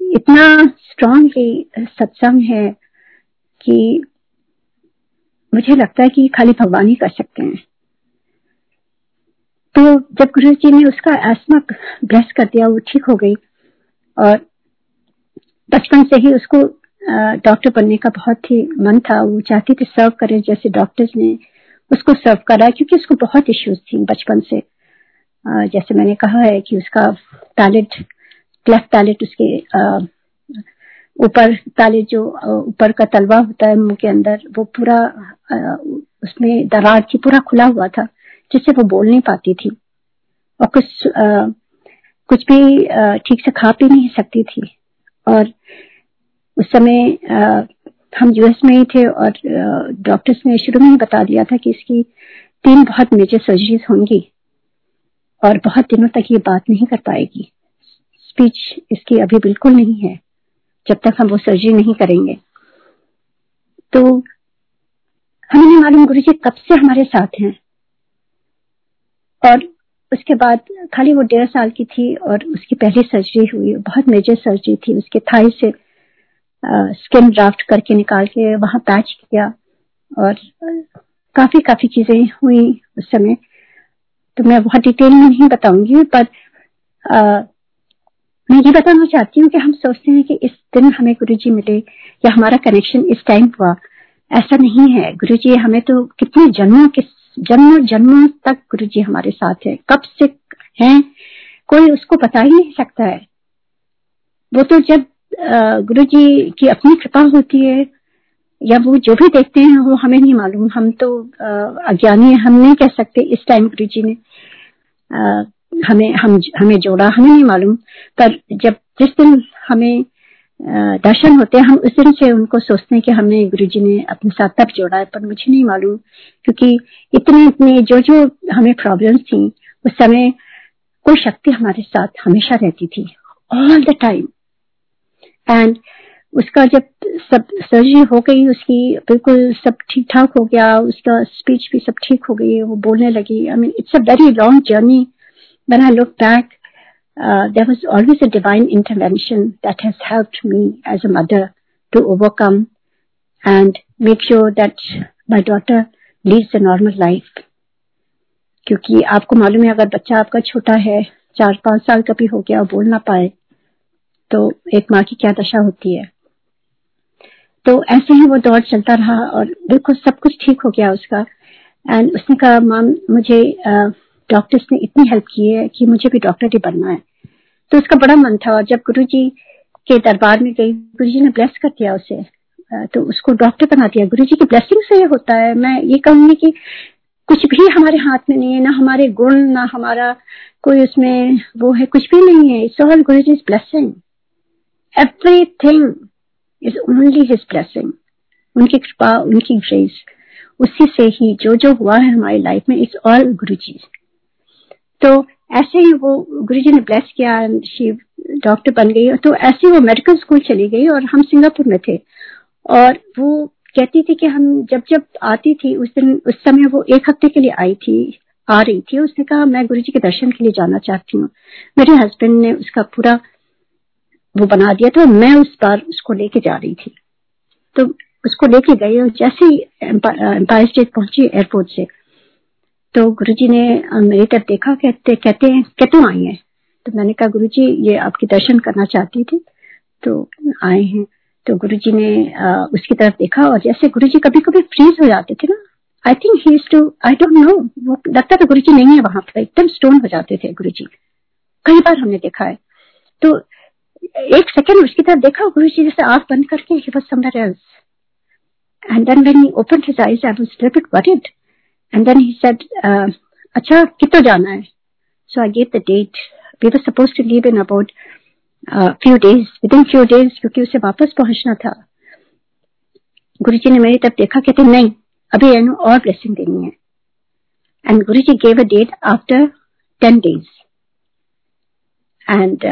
इतना स्ट्रांगली सत्संग है कि मुझे लगता है कि खाली भगवान ही कर सकते हैं। तो जब गुरु जी ने उसका एस्मा ब्लेस कर दिया, वो ठीक हो गई। और बचपन से ही उसको डॉक्टर बनने का बहुत ही मन था। वो चाहती थी सर्व करे, जैसे डॉक्टर्स ने उसको सर्व करा, क्योंकि उसको बहुत इश्यूज़ थी बचपन से। जैसे मैंने कहा है कि उसका पैलेट लेफ़्ट पैलेट उसके ऊपर ताले जो ऊपर का तलवा होता है मुँह के अंदर, वो पूरा उसमें दरार की पूरा खुला हुआ था, जिससे वो बोल नहीं पाती थी। और कुछ कुछ भी ठीक से खा पी नहीं सकती थी। और उस समय हम यूएस में ही थे और डॉक्टर्स ने शुरू में ही बता दिया था कि इसकी तीन बहुत मेजर सर्जरीज होंगी और बहुत दिनों तक ये बात नहीं कर पाएगी। स्पीच इसकी अभी बिल्कुल नहीं है, जब तक हम वो सर्जरी नहीं करेंगे। तो हमें नहीं मालूम गुरु जी कब से हमारे साथ हैं। और उसके बाद खाली वो डेढ़ साल की थी और उसकी पहली सर्जरी हुई बहुत मेजर सर्जरी थी। उसके थाई से स्किन ड्राफ्ट करके निकाल के वहाँ पैच किया और काफ़ी काफ़ी चीज़ें हुई उस समय। तो मैं बहुत डिटेल में नहीं बताऊँगी पर आ, मैं ये बताना चाहती हूँ कि हम सोचते हैं कि इस दिन हमें गुरु जी मिले या हमारा कनेक्शन इस टाइम हुआ। ऐसा नहीं है। गुरु जी हमें तो कितने जन्मों के जन्मों जन्मों तक गुरु जी हमारे साथ है। कब से हैं, कोई उसको बता ही नहीं सकता है। वो तो जब गुरु जी की अपनी कृपा होती है, या वो जो भी देखते हैं, वो हमें नहीं मालूम। हम तो अज्ञानी हम नहीं कह सकते इस टाइम गुरु जी ने हमें, हम, हमें जोड़ा, हमें नहीं मालूम। पर जब जिस दिन हमें दर्शन होते हैं। हम उस दिन से उनको सोचते हैं कि हमें गुरु जी ने अपने साथ तब जोड़ा है पर मुझे नहीं मालूम क्योंकि इतने इतने जो जो हमें प्रॉब्लम्स थी उस समय कोई शक्ति हमारे साथ हमेशा रहती थी ऑल द टाइम एंड उसका जब सब सर्जरी हो गई उसकी बिल्कुल सब ठीक ठाक हो गया उसका स्पीच भी सब ठीक हो गई वो बोलने लगी। I mean it's a very long journey when I look back, uh, there was always a divine intervention that has helped me as a mother to overcome and make sure that my daughter leads a normal life. क्योंकि आपको मालूम है अगर बच्चा आपका छोटा है चार पाँच साल का भी हो गया और बोल ना पाए तो एक माँ की क्या दशा होती है? तो ऐसे ही वो दौर चलता रहा और बिल्कुल सब कुछ ठीक हो गया उसका। एंड उसने कहा माम मुझे डॉक्टर्स ने इतनी हेल्प की है कि मुझे भी डॉक्टर ही बनना है। तो उसका बड़ा मन था और जब गुरु जी के दरबार में गई गुरु जी ने ब्लेस कर दिया उसे तो उसको डॉक्टर बना दिया। गुरु जी की ब्लेसिंग से होता है। मैं ये कहूँगी कि कुछ भी हमारे हाथ में नहीं है, ना हमारे गुण, ना हमारा कोई उसमें वो है, कुछ भी नहीं है। It's all Guru ji is blessing everything is only his blessing उनकी कृपा, उनकी ग्रेस उसी से ही जो जो हुआ है हमारी लाइफ में इट्स ऑल गुरु जी तो ऐसे ही वो गुरु जी ने ब्लेस किया शी डॉक्टर बन गई तो ऐसे ही वो मेडिकल स्कूल चली गई और हम सिंगापुर में थे। और वो कहती थी कि हम जब जब आती थी, उस दिन, उस समय वो एक हफ़्ते के लिए आई थी, आ रही थी। उसने कहा, मैं गुरु जी के दर्शन के लिए जाना चाहती हूँ। मेरे हस्बैंड ने उसका पूरा वो बना दिया था मैं उस बार उसको लेके जा रही थी। तो उसको लेके गई और जैसे ही एम्पायर स्टेट पहुँची एयरपोर्ट से तो गुरु जी ने मेरी तरफ़ देखा कहते कहते हैं क्यों आई है? तो मैंने कहा गुरु जी ये आपके दर्शन करना चाहती थी। तो आए हैं। तो गुरु जी ने आ, उसकी तरफ़ देखा और जैसे गुरुजी कभी कभी फ्रीज हो जाते थे ना I think he too I don't know वो लगता था गुरुजी नहीं है वहाँ पर एकदम स्टोन हो जाते थे गुरु जी कई बार हमने देखा है। तो एक सेकेंड उसकी तरफ़ देखा गुरु जी जैसे आँख बंद करके he was somewhere and then when opened his eyes I was little worried And then he said, uh, अच्छा कितो जाना है So I gave the date. We were supposed to leave in about uh, few days. Within few days क्योंकि उसे वापस पहुंचना था गुरु जी ने मेरी तरफ देखा कहते नहीं अभी एनु और ब्लेसिंग देनी है and Guru ji gave a date after ten days and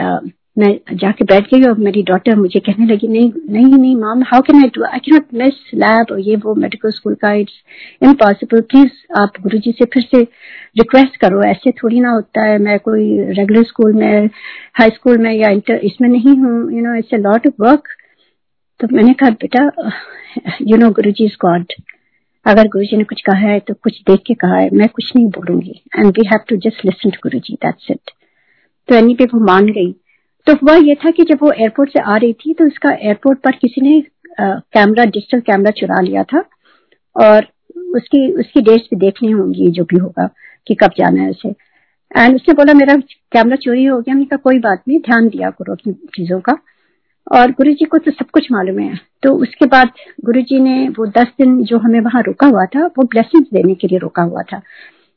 मैं जाके बैठ गई और मेरी डॉटर मुझे कहने लगी, नहीं नहीं नहीं mom how can I do I cannot miss lab और ये वो मेडिकल स्कूल का इट्स इम्पॉसिबल प्लीज़ आप गुरुजी से फिर से रिक्वेस्ट करो, ऐसे थोड़ी ना होता है। मैं कोई रेगुलर स्कूल में हाई स्कूल में या इंटर इसमें नहीं हूँ you know it's a lot of work तो मैंने कहा, बेटा you know Guru ji is God अगर गुरु जी ने कुछ कहा है तो कुछ देख के कहा है। मैं कुछ नहीं बोलूँगी। And we have to just listen to Guru ji that's it तो एनी पे वो मान गई। तो हुआ ये था कि जब वो एयरपोर्ट से आ रही थी तो उसका एयरपोर्ट पर किसी ने कैमरा डिजिटल कैमरा चुरा लिया था और उसकी उसकी डेट्स भी देखनी होंगी, जो भी होगा, कि कब जाना है उसे। एंड उसने बोला, मेरा कैमरा चोरी हो गया मैंने कहा कोई बात नहीं, ध्यान दिया करो अपनी चीज़ों का। और गुरु जी को तो सब कुछ मालूम है। तो उसके बाद गुरु जी ने वो दस दिन जो हमें वहाँ रुका हुआ था, वो ब्लेसिंग देने के लिए रोका हुआ था।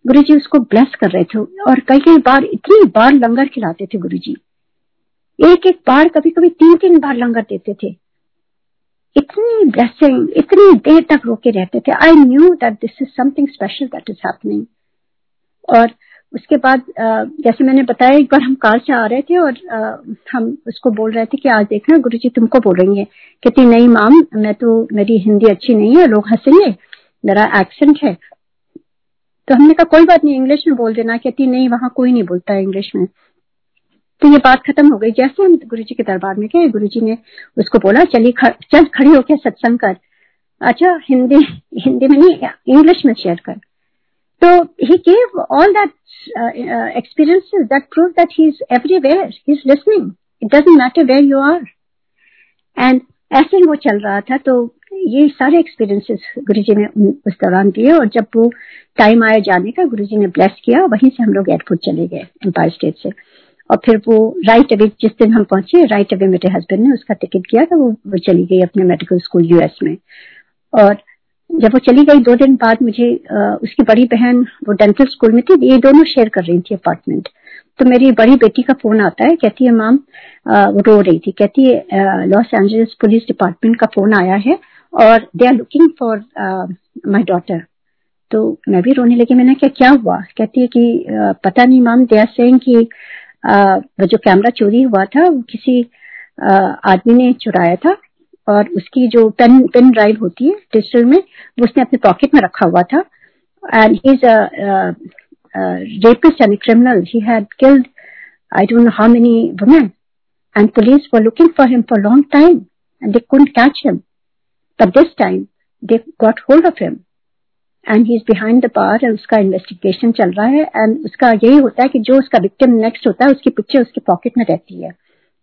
गुरु जी उसको ब्लेस कर रहे थे और कई कई बार, इतनी बार लंगर खिलाते थे गुरु जी एक एक बार कभी कभी तीन तीन बार लंगर देते थे। इतनी ब्लेसिंग इतनी देर तक रोके रहते थे। I knew that this is something special that is happening और उसके बाद जैसे मैंने बताया, एक बार हम कार से आ रहे थे और हम उसको बोल रहे थे कि आज देखना गुरु जी तुमको बोल रही है कहती नहीं माम, मैं तो मेरी हिंदी अच्छी नहीं है, लोग हंसेंगे, मेरा एक्सेंट है। तो हमने कहा, कोई बात नहीं इंग्लिश में बोल देना कहती नहीं, वहाँ कोई नहीं बोलता है इंग्लिश में। तो ये बात खत्म हो गई। जैसे हम गुरु जी के दरबार में गए गुरु जी ने उसको बोला, चलिए चल, खड़ी होकर सत्संग कर। अच्छा हिंदी हिंदी में नहीं, इंग्लिश में शेयर कर। तो he gave all that experiences that prove that he is everywhere, he is listening. It doesn't matter where you are. And ऐसे ही वो चल रहा था तो ये सारे एक्सपीरियंसेस गुरु जी ने उस दौरान दिए और जब वो टाइम आया जाने का गुरु जी ने ब्लेस किया, वहीं से हम लोग एयरपोर्ट चले गए एम्पायर स्टेट से। और फिर वो राइट अवे जिस दिन हम पहुँचे राइट अवे मेरे हस्बैंड ने उसका टिकट किया था वो, वो चली गई अपने मेडिकल स्कूल यूएस में। और जब वो चली गई दो दिन बाद मुझे उसकी बड़ी बहन वो डेंटल स्कूल में थी ये दोनों शेयर कर रही थी अपार्टमेंट तो मेरी बड़ी बेटी का फ़ोन आता है कहती है माम वो रो रही थी। कहती है लॉस एंजलिस पुलिस डिपार्टमेंट का फ़ोन आया है और they are looking for my daughter तो मैं भी रोने लगी मैंने क्या क्या हुआ? कहती है कि पता नहीं मैम दे आर सेइंग कि वो जो कैमरा चोरी हुआ था, वो किसी आदमी ने चुराया था और उसकी जो पेन पेन ड्राइव होती है डिजिटल में, वो उसने अपने पॉकेट में रखा हुआ था and he is rapist and criminal he had killed I don't know how many women and police were looking for him for long time and they couldn't catch him but this time they got hold of him and he is behind the bar and उसका investigation चल रहा है and उसका यही होता है कि जो उसका विक्टिम नेक्स्ट होता है उसकी पिक्चर उसके पॉकेट में रहती है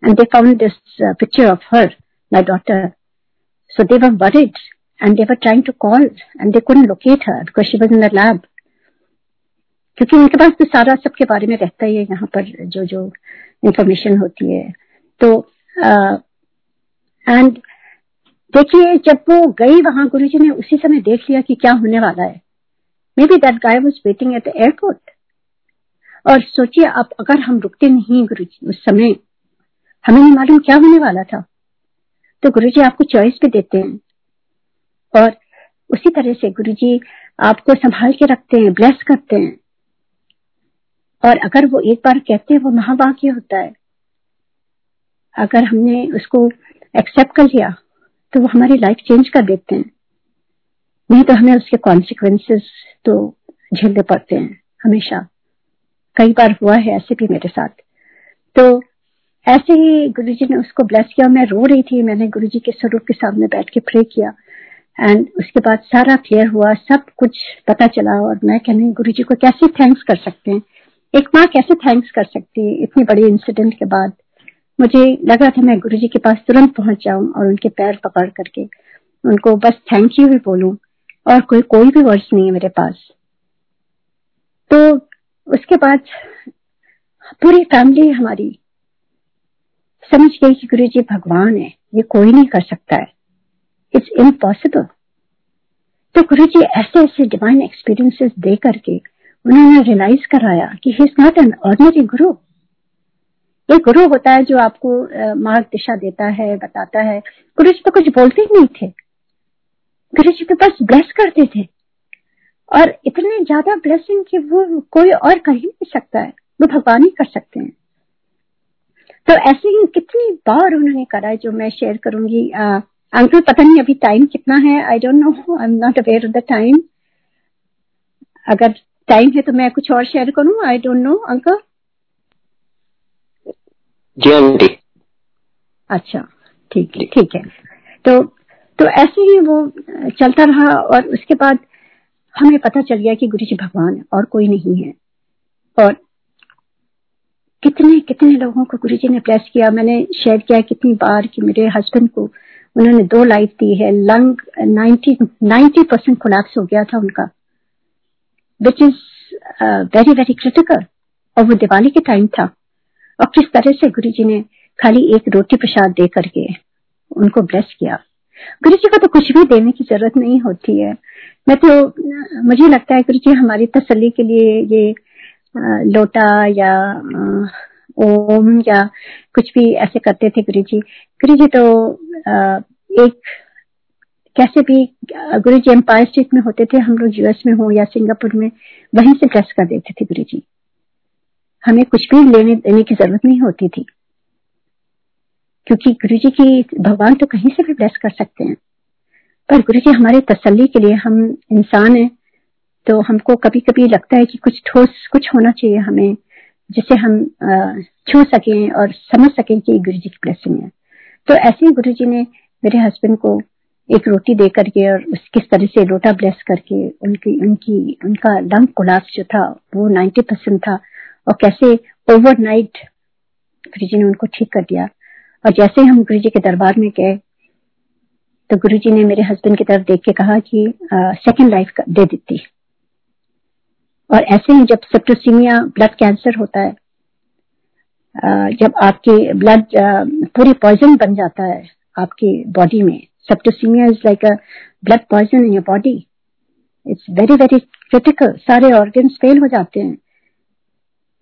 and they found this picture of her my daughter. So they were worried and they were trying to call and they couldn't locate her because she was in the lab. क्योंकि उनके पास तो सारा सबके बारे में रहता ही है, यहाँ पर जो जो इंफॉर्मेशन होती है तो एंड देखिए, जब वो गई वहाँ गुरु जी ने उसी समय देख लिया कि क्या होने वाला है। Maybe that guy was waiting at the airport और सोचिए, आप अगर हम रुकते नहीं गुरु जी उस समय, हमें नहीं मालूम क्या होने वाला था। तो गुरु जी आपको चॉइस भी देते हैं। और उसी तरह से गुरु जी आपको संभाल के रखते हैं ब्लेस करते हैं। और अगर वो एक बार कहते हैं, वो महाभाग्य होता है। अगर हमने उसको एक्सेप्ट कर लिया तो वो हमारी लाइफ चेंज कर देते हैं। नहीं तो हमें उसके कॉन्सिक्वेंसेस तो झेलने पड़ते हैं, हमेशा। कई बार हुआ है ऐसे भी मेरे साथ। तो ऐसे ही गुरु जी ने उसको ब्लेस किया। मैं रो रही थी, मैंने गुरु जी के स्वरूप के सामने बैठ के प्रे किया। एंड उसके बाद सारा क्लियर हुआ, सब कुछ पता चला और मैं कहने गुरु जी को कैसे थैंक्स कर सकते हैं? एक माँ कैसे थैंक्स कर सकती है? इतनी बड़ी इंसिडेंट के बाद मुझे लगा था मैं गुरु जी के पास तुरंत पहुँच जाऊँ और उनके पैर पकड़ करके उनको बस थैंक यू भी बोलूँ और कोई कोई भी वर्ड्स नहीं है मेरे पास। तो उसके बाद पूरी फैमिली हमारी समझ गई कि गुरु जी भगवान है, ये कोई नहीं कर सकता है। इट्स इम्पॉसिबल तो गुरु जी ऐसे ऐसे डिवाइन एक्सपीरियंसेस दे करके उन्होंने रियलाइज़ कराया कि he is not an ordinary guru एक गुरु होता है जो आपको मार्ग दिशा देता है, बताता है। गुरु जी तो कुछ बोलते ही नहीं थे। गुरु जी तो बस ब्लेस करते थे। और इतने ज़्यादा ब्लेसिंग कि वो कोई और कर ही नहीं सकता है। वो भगवान ही कर सकते हैं। तो ऐसे ही कितनी बार उन्होंने करा है जो मैं शेयर करूँगी। अंकल पता नहीं अभी टाइम कितना है। I don't know I am not aware of the time अगर टाइम है तो मैं कुछ और शेयर करूँ? I don't know uncle. जी अच्छा ठीक है ठीक है। तो तो ऐसे ही वो चलता रहा और उसके बाद हमें पता चल गया कि गुरु जी भगवान और कोई नहीं है। और कितने कितने लोगों को गुरु जी ने ब्लेस किया। मैंने शेयर किया कितनी बार कि मेरे हस्बैंड को उन्होंने दो लाइफ दी है। Lung ninety ninety percent collapse हो गया था उनका which is very very critical और वो दिवाली के टाइम था। और किस तरह से गुरु जी ने खाली एक रोटी प्रसाद दे करके उनको ब्लेस किया। गुरु जी को तो कुछ भी देने की ज़रूरत नहीं होती है। मैं तो मुझे लगता है गुरु जी हमारी तसल्ली के लिए ये लोटा या ओम या कुछ भी ऐसे करते थे गुरु जी गुरु जी तो एक, कैसे भी गुरु जी एम्पायर स्टेट में होते थे, हम लोग यूएस में हो या सिंगापुर में, वहीं से ड्रेस कर देते थे गुरु जी हमें कुछ भी लेने, देने की ज़रूरत नहीं होती थी। क्योंकि गुरु जी की, भगवान तो कहीं से भी ब्लेस कर सकते हैं। पर गुरु जी हमारे तसल्ली के लिए हम इंसान हैं तो हमको कभी कभी लगता है कि कुछ ठोस, कुछ होना चाहिए हमें जिसे हम छू सकें और समझ सकें कि गुरु जी की ब्लेसिंग है। तो ऐसे ही गुरु जी ने मेरे हस्बैंड को एक रोटी दे करके और उस किस तरह से लोटा ब्लेस करके उनकी उनकी, उनका लंग कोलाप्स जो था, वो नाइन्टी परसेंट था। और कैसे ओवरनाइट गुरु जी ने उनको ठीक कर दिया। और जैसे हम गुरु जी के दरबार में गए तो गुरु जी ने मेरे हस्बैंड की तरफ़ देख के कहा कि सेकेंड लाइफ दे देती। और ऐसे ही जब सेप्टोसीमिया ब्लड कैंसर होता है जब आपके ब्लड पूरी पॉइजन बन जाता है आपकी बॉडी में septicaemia is like a blood poison in your body it's very very critical सारे ऑर्गन्स फेल हो जाते हैं।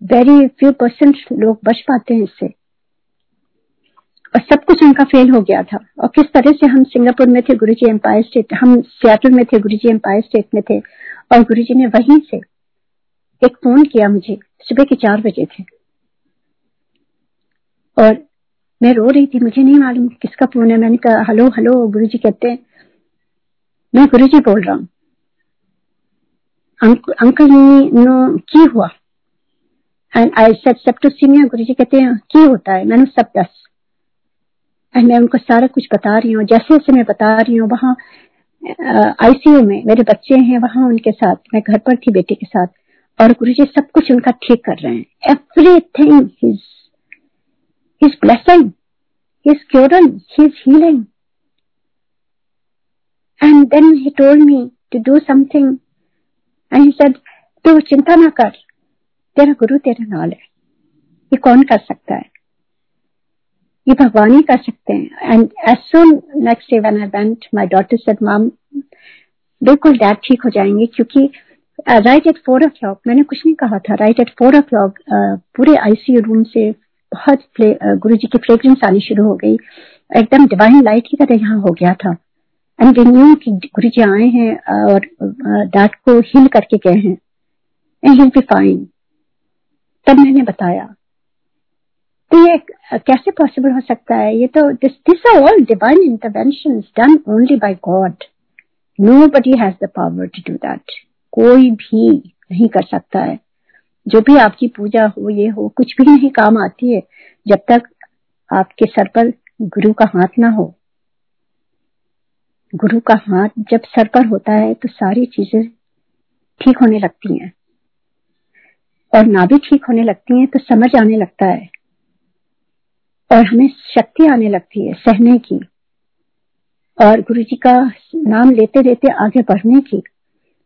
वेरी फ्यू परसेंट लोग बच पाते हैं इससे। और सब कुछ उनका फेल हो गया था। और किस तरह से हम सिंगापुर में थे, गुरुजी एम्पायर स्टेट हम सियाटल में थे, गुरुजी एम्पायर स्टेट में थे, और गुरुजी ने वहीं से एक फ़ोन किया मुझे, सुबह के चार बजे थे। और मैं रो रही थी, मुझे नहीं मालूम किसका फ़ोन है। मैंने कहा, हेलो हेलो गुरु जी कहते हैं। मैं गुरु जी बोल रहा हूँ। अंकल नो, की हुआ? एंड आई सेट सेप्टोसीमिया गुरु जी कहते हैं, की होता है? मैंने सब दस. एंड मैं उनको सारा कुछ बता रही हूँ। जैसे जैसे मैं बता रही हूँ, वहाँ आईसीयू में मेरे बच्चे हैं, वहाँ उनके साथ, मैं घर पर थी बेटे के साथ। और गुरु जी सब कुछ उनका ठीक कर रहे हैं। Everything his his blessing his curing his healing and then he told me to do something and he said तू चिंता ना कर तेरा गुरु तेरा नाल है। ये कौन कर सकता है? ये भगवान ही कर सकते हैं। And as soon next day when I went my daughter said mom बिल्कुल डैड ठीक हो जाएँगे क्योंकि right at four o'clock मैंने कुछ नहीं कहा था right at four o'clock पूरे आईसीयू रूम से बहुत गुरु जी की फ्रेग्रेंस आनी शुरू हो गई। एकदम डिवाइन लाइट की तरह यहाँ हो गया था। एंड न्यू कि गुरु जी आए हैं और डैड को हिल करके गए हैं। एंड हिल बी फाइन तब मैंने बताया। तो ये कैसे पॉसिबल हो सकता है? ये तो this this are all divine intervention done only by God nobody has the power to do that कोई भी नहीं कर सकता है। जो भी आपकी पूजा हो, ये हो, कुछ भी नहीं काम आती है जब तक आपके सर पर गुरु का हाथ ना हो। गुरु का हाथ जब सर पर होता है तो सारी चीज़ें ठीक होने लगती हैं। और ना भी ठीक होने लगती हैं तो समझ आने लगता है। और हमें शक्ति आने लगती है सहने की। और गुरु जी का नाम लेते लेते आगे बढ़ने की,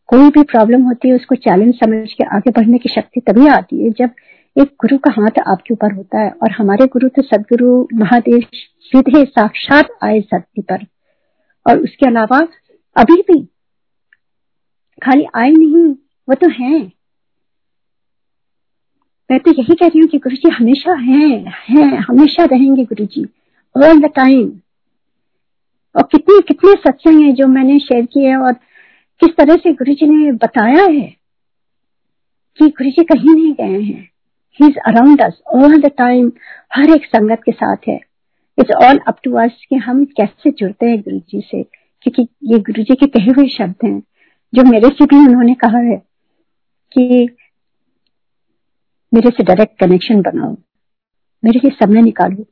कोई भी प्रॉब्लम होती है, उसको चैलेंज समझ के आगे बढ़ने की शक्ति तभी आती है, जब एक गुरु का हाथ आपके ऊपर होता है। और हमारे गुरु तो सदगुरु महादेव सीधे साक्षात आए धरती पर। और उसके अलावा अभी भी खाली आए नहीं, वो तो हैं। मैं तो यही कह रही हूँ कि गुरु जी हमेशा हैं हैं, हमेशा रहेंगे गुरु जी ऑल द टाइम और कितने कितने सत्संग है जो मैंने शेयर किए और किस तरह से गुरु जी ने बताया है कि गुरु जी कहीं नहीं गए हैं। He is around us all the time हर एक संगत के साथ है। It's all up to us कि हम कैसे जुड़ते हैं गुरु जी से, क्योंकि ये गुरु जी के कहे हुए शब्द हैं, जो मेरे से भी उन्होंने कहा है कि मेरे से डायरेक्ट कनेक्शन बनाओ। मेरे लिए समय निकालो।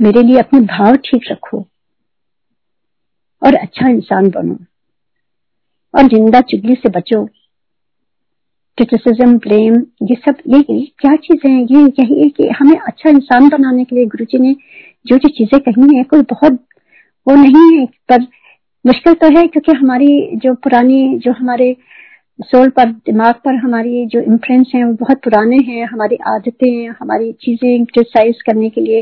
मेरे लिए अपने भाव ठीक रखो। और अच्छा इंसान बनो। और निंदा चुगली से बचो। क्रिटिसिज्म ब्लेम ये सब ये, क्या चीज़ें हैं? ये यही है कि हमें अच्छा इंसान बनाने के लिए गुरु जी ने जो जो चीज़ें कही है कोई बहुत वो नहीं है पर मुश्किल तो है क्योंकि हमारी जो पुरानी जो हमारे सोल पर, दिमाग पर हमारी जो इम्प्रेंस हैं, वो बहुत पुराने हैं, हमारी आदतें, हमारी चीज़ें क्रिटिसाइज करने के लिए,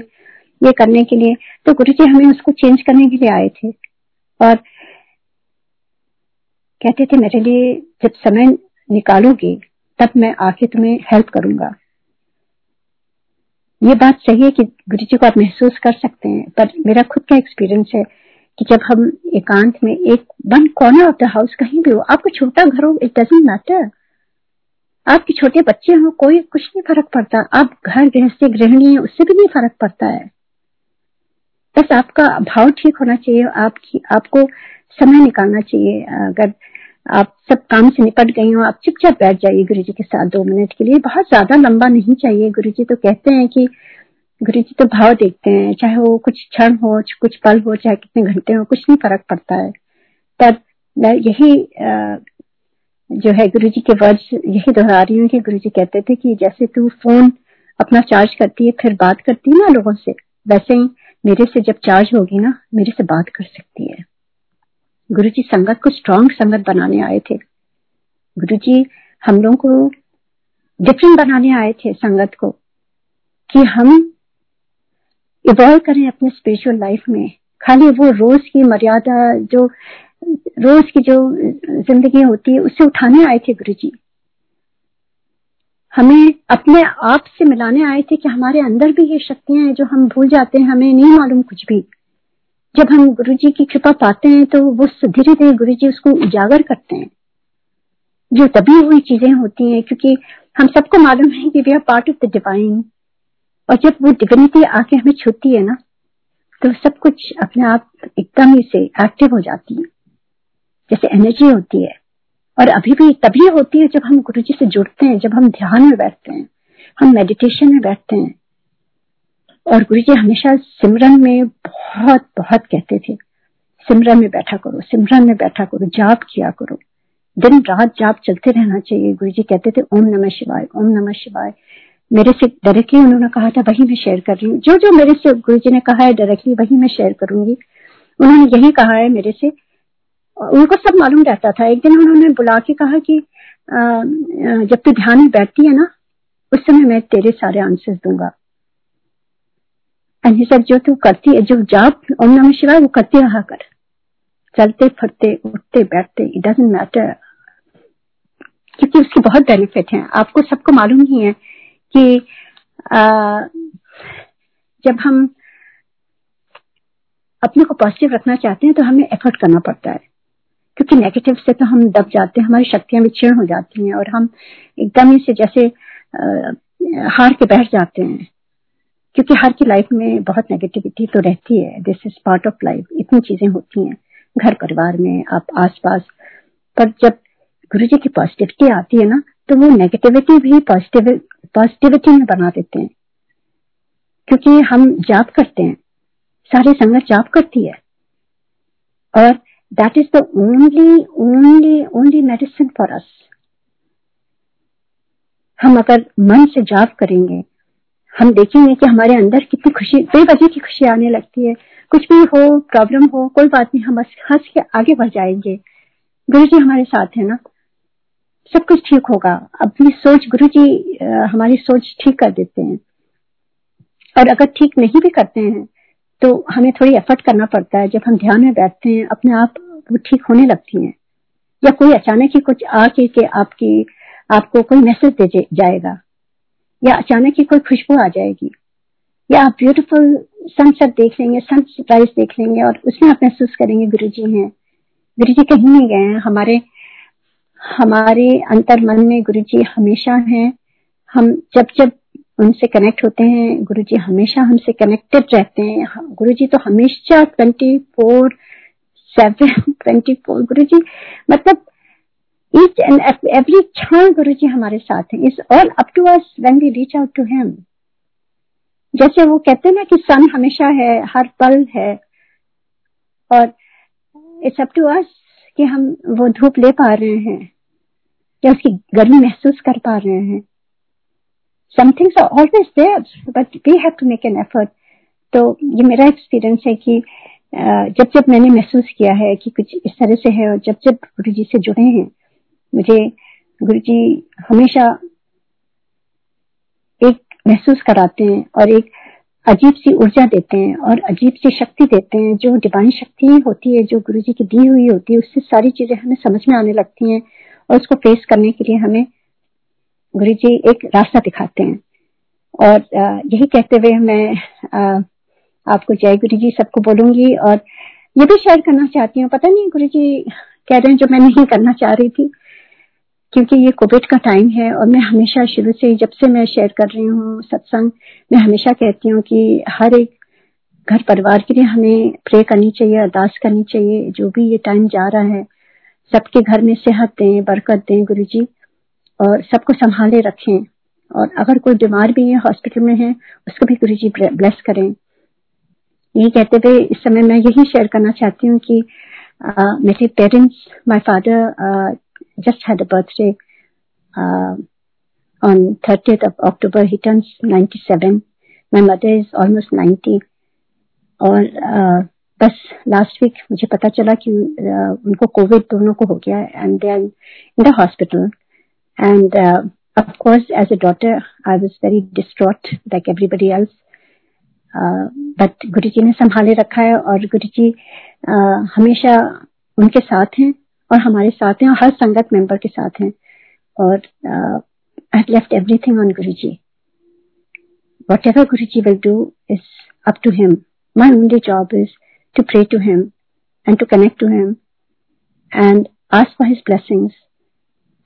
ये करने के लिए। तो गुरु जी हमें उसको चेंज करने के लिए आए थे। और कहते थे, मेरे लिए जब समय निकालोगे, तब मैं आके तुम्हें हेल्प करूँगा। ये बात सही है कि गुरु जी को आप महसूस कर सकते हैं, पर मेरा खुद का एक्सपीरियंस है। कि जब हम एकांत में एक one corner of the house कहीं भी हो, आपको छोटा घर हो इट डजेंट मैटर आपके छोटे बच्चे हो, कोई कुछ नहीं फ़र्क पड़ता। आप घर गृहस्थी, गृहिणी है, उससे भी नहीं फ़र्क पड़ता है। बस आपका भाव ठीक होना चाहिए, आपकी, आपको समय निकालना चाहिए। अगर आप सब काम से निपट गई हो, आप चुपचाप बैठ जाइए गुरु जी के साथ दो मिनट के लिए। बहुत ज़्यादा लंबा नहीं चाहिए। गुरु जी तो कहते हैं कि गुरु जी तो भाव देखते हैं, चाहे वो कुछ क्षण हो, कुछ पल हो, चाहे कितने घंटे हो, कुछ नहीं फ़र्क पड़ता है। पर मैं यही जो है गुरु जी के वर्ड्स यही दोहरा रही हूँ कि गुरु जी कहते थे कि जैसे तू फ़ोन अपना चार्ज करती है, फिर बात करती है ना लोगों से, वैसे ही मेरे से जब चार्ज होगी ना, मेरे से बात कर सकती है। गुरु जी संगत को स्ट्रांग संगत बनाने आए थे। गुरु जी हम लोगों को डिफरेंट बनाने आए थे संगत को, कि हम इवॉल्व करें अपने स्पिरिचुअल लाइफ में। खाली वो रोज की मर्यादा जो, रोज की जो ज़िंदगी होती है उससे उठाने आए थे गुरु जी हमें अपने आप से मिलाने आए थे कि हमारे अंदर भी ये शक्तियाँ हैं जो हम भूल जाते हैं, हमें नहीं मालूम कुछ भी। जब हम गुरु जी की कृपा पाते हैं तो वो धीरे धीरे गुरु जी उसको उजागर करते हैं। जो तभी हुई चीज़ें होती हैं, क्योंकि हम सबको मालूम है कि we are part of the divine और जब वो डिविनिटी आके हमें छूती है ना तो सब कुछ अपने आप एकदम ही से एक्टिव हो जाती है। जैसे एनर्जी होती है। और अभी भी तभी होती है जब हम गुरु जी से जुड़ते हैं, जब हम ध्यान में बैठते हैं, हम मेडिटेशन में बैठते हैं। और गुरु जी हमेशा सिमरन में बहुत बहुत कहते थे, सिमरन में बैठा करो, सिमरन में बैठा करो, जाप किया करो। दिन रात जाप चलते रहना चाहिए। गुरु जी कहते थे, ओम नमः शिवाय, ओम नमः शिवाय। मेरे से डायरेक्टली उन्होंने कहा था, वही मैं शेयर कर रही हूँ। जो जो मेरे से गुरु जी ने कहा है डायरेक्टली वही मैं शेयर करूँगी। उन्होंने यही कहा है मेरे से। उनको सब मालूम रहता था। एक दिन उन्होंने बुला के कहा कि जब तू ध्यान में बैठती है ना, उस समय मैं तेरे सारे आंसर दूँगा। सब जो तू करती है, जो जाप ओम नमः शिवाय, वो करते रहा कर। चलते, फिरते, उठते, बैठते इट डजेंट मैटर क्योंकि उसके बहुत बेनिफिट हैं। आपको सबको मालूम ही है कि आ, जब हम अपने को पॉजिटिव रखना चाहते हैं तो हमें एफर्ट करना पड़ता है। क्योंकि नेगेटिव से तो हम दब जाते हैं हमारी शक्तियाँ विक्षीण हो जाती हैं और हम एकदम ही से जैसे आ, हार के बैठ जाते हैं। क्योंकि हर की लाइफ में बहुत नेगेटिविटी तो रहती है। This is part of life इतनी चीज़ें होती हैं। घर परिवार में आप आसपास। पर जब गुरु जी की पॉजिटिविटी आती है ना तो वो नेगेटिविटी भी पॉजिटिव पॉजिटिविटी में बना देते हैं। क्योंकि हम जाप करते हैं। सारी संगत जाप करती है। और That is the only, only, only medicine for us. हम अगर मन से जाप करेंगे हम देखेंगे कि हमारे अंदर कितनी खुशी बेवजह की खुशी आने लगती है। कुछ भी हो प्रॉब्लम हो कोई बात नहीं हम हंस के आगे बढ़ जाएँगे। गुरु जी हमारे साथ है ना? सब कुछ ठीक होगा। अपनी सोच गुरु जी हमारी सोच ठीक कर देते हैं। और अगर ठीक नहीं भी करते हैं तो हमें थोड़ी एफर्ट करना पड़ता है। जब हम ध्यान में बैठते हैं, अपने आप वो ठीक होने लगती हैं। या कोई अचानक ही कुछ आके के आपकी, आपको कोई मैसेज दे जाएगा। या अचानक ही कोई खुशबू आ जाएगी। या आप ब्यूटीफुल सनसेट देख लेंगे सनराइज देख लेंगे और उसमें आप महसूस करेंगे गुरु जी हैं। गुरु जी कहीं नहीं गए हैं। हमारे हमारे अंतर मन में गुरु जी हमेशा हैं। हम जब जब उनसे कनेक्ट होते हैं गुरु जी हमेशा हमसे कनेक्टेड रहते हैं। गुरु जी तो हमेशा twenty four seven twenty four Guru ji मतलब ईच एंड एवरी क्षण गुरु जी हमारे साथ हैं। Is all up to us when we reach out to him जैसे वो कहते हैं ना कि सन हमेशा है, हर पल है। और इट्स अप टू अस कि हम वो धूप ले पा रहे हैं, या उसकी गर्मी महसूस कर पा रहे हैं। Things are always there, but we have to make an effort. तो ये मेरा एक्सपीरियंस है कि जब जब मैंने महसूस किया है कि कुछ इस तरह से है और जब जब गुरु जी से जुड़े हैं, मुझे गुरु जी हमेशा एक महसूस कराते हैं और एक अजीब सी ऊर्जा देते हैं और अजीब सी शक्ति देते हैं, जो डिवाइन शक्ति होती है, जो गुरु जी की दी हुई होती है, उससे सारी चीज़ें हमें समझ में आने लगती हैं और उसको फेस करने के लिए हमें गुरु जी एक रास्ता दिखाते हैं। और यही कहते हुए मैं आपको जय गुरु जी सबको बोलूँगी और ये भी शेयर करना चाहती हूँ। पता नहीं गुरु जी कह रहे हैं जो मैं नहीं करना चाह रही थी। क्योंकि ये कोविड का टाइम है और मैं हमेशा शुरू से जब से मैं शेयर कर रही हूँ सत्संग, मैं हमेशा कहती हूँ कि हर एक घर परिवार के लिए हमें प्रे करनी चाहिए, अरदास करनी चाहिए, जो भी ये टाइम जा रहा है, सबके घर में सेहत दें, बरकत दें गुरु जी और सबको संभाले रखें। और अगर कोई बीमार भी है हॉस्पिटल में है, उसको भी गुरु जी ब्लेस करें। यही कहते हुए इस समय मैं यही शेयर करना चाहती हूँ कि मेरे parents my father just had a birthday uh, on 30th of October. He turns 97. My mother is almost 90. और uh, बस लास्ट वीक मुझे पता चला कि uh, उनको कोविड दोनों को हो गया and they are in the hospital and of course as a daughter I was very distraught like everybody else uh, but गुरु जी ने संभाले रखा है और गुरु जी uh, हमेशा उनके साथ हैं और हमारे साथ हैं और हर संगत मेंबर के साथ हैं। और आई left everything on Guru ji whatever Guru ji will do is up to him my only job is to pray to him and to connect to him and ask for his blessings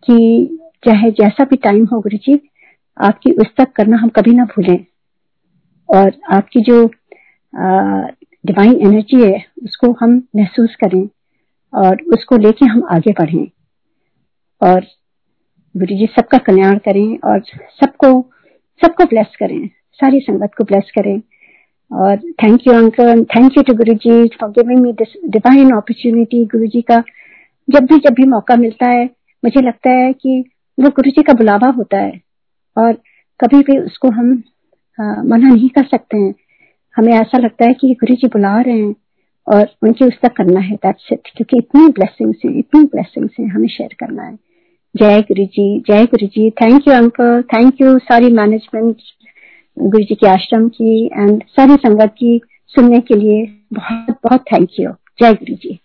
कि चाहे जैसा भी time हो गुरु जी आपकी उस तक करना हम कभी ना भूलें। और आपकी जो डिवाइन एनर्जी है, उसको हम महसूस करें। और उसको लेके हम आगे बढ़ें। और गुरु जी सबका कल्याण करें और सबको सबको ब्लेस करें। सारी संगत को ब्लेस करें। और thank you uncle thank you to Guru ji for giving me this divine opportunity Guru ji का जब भी जब भी मौका मिलता है मुझे लगता है कि वो गुरु जी का बुलावा होता है और कभी भी उसको हम आ, मना नहीं कर सकते हैं। हमें ऐसा लगता है कि गुरु जी बुला रहे हैं। और उनके उस तक करना है दैट्स इट क्योंकि इतनी ब्लेसिंग्स हैं इतनी ब्लेसिंग्स है, हमें शेयर करना है। जय गुरु जी जय Guru ji thank you uncle thank you सारी मैनेजमेंट गुरु जी के आश्रम की एंड सारी संगत की, सुनने के लिए बहुत बहुत थैंक यू जय गुरु जी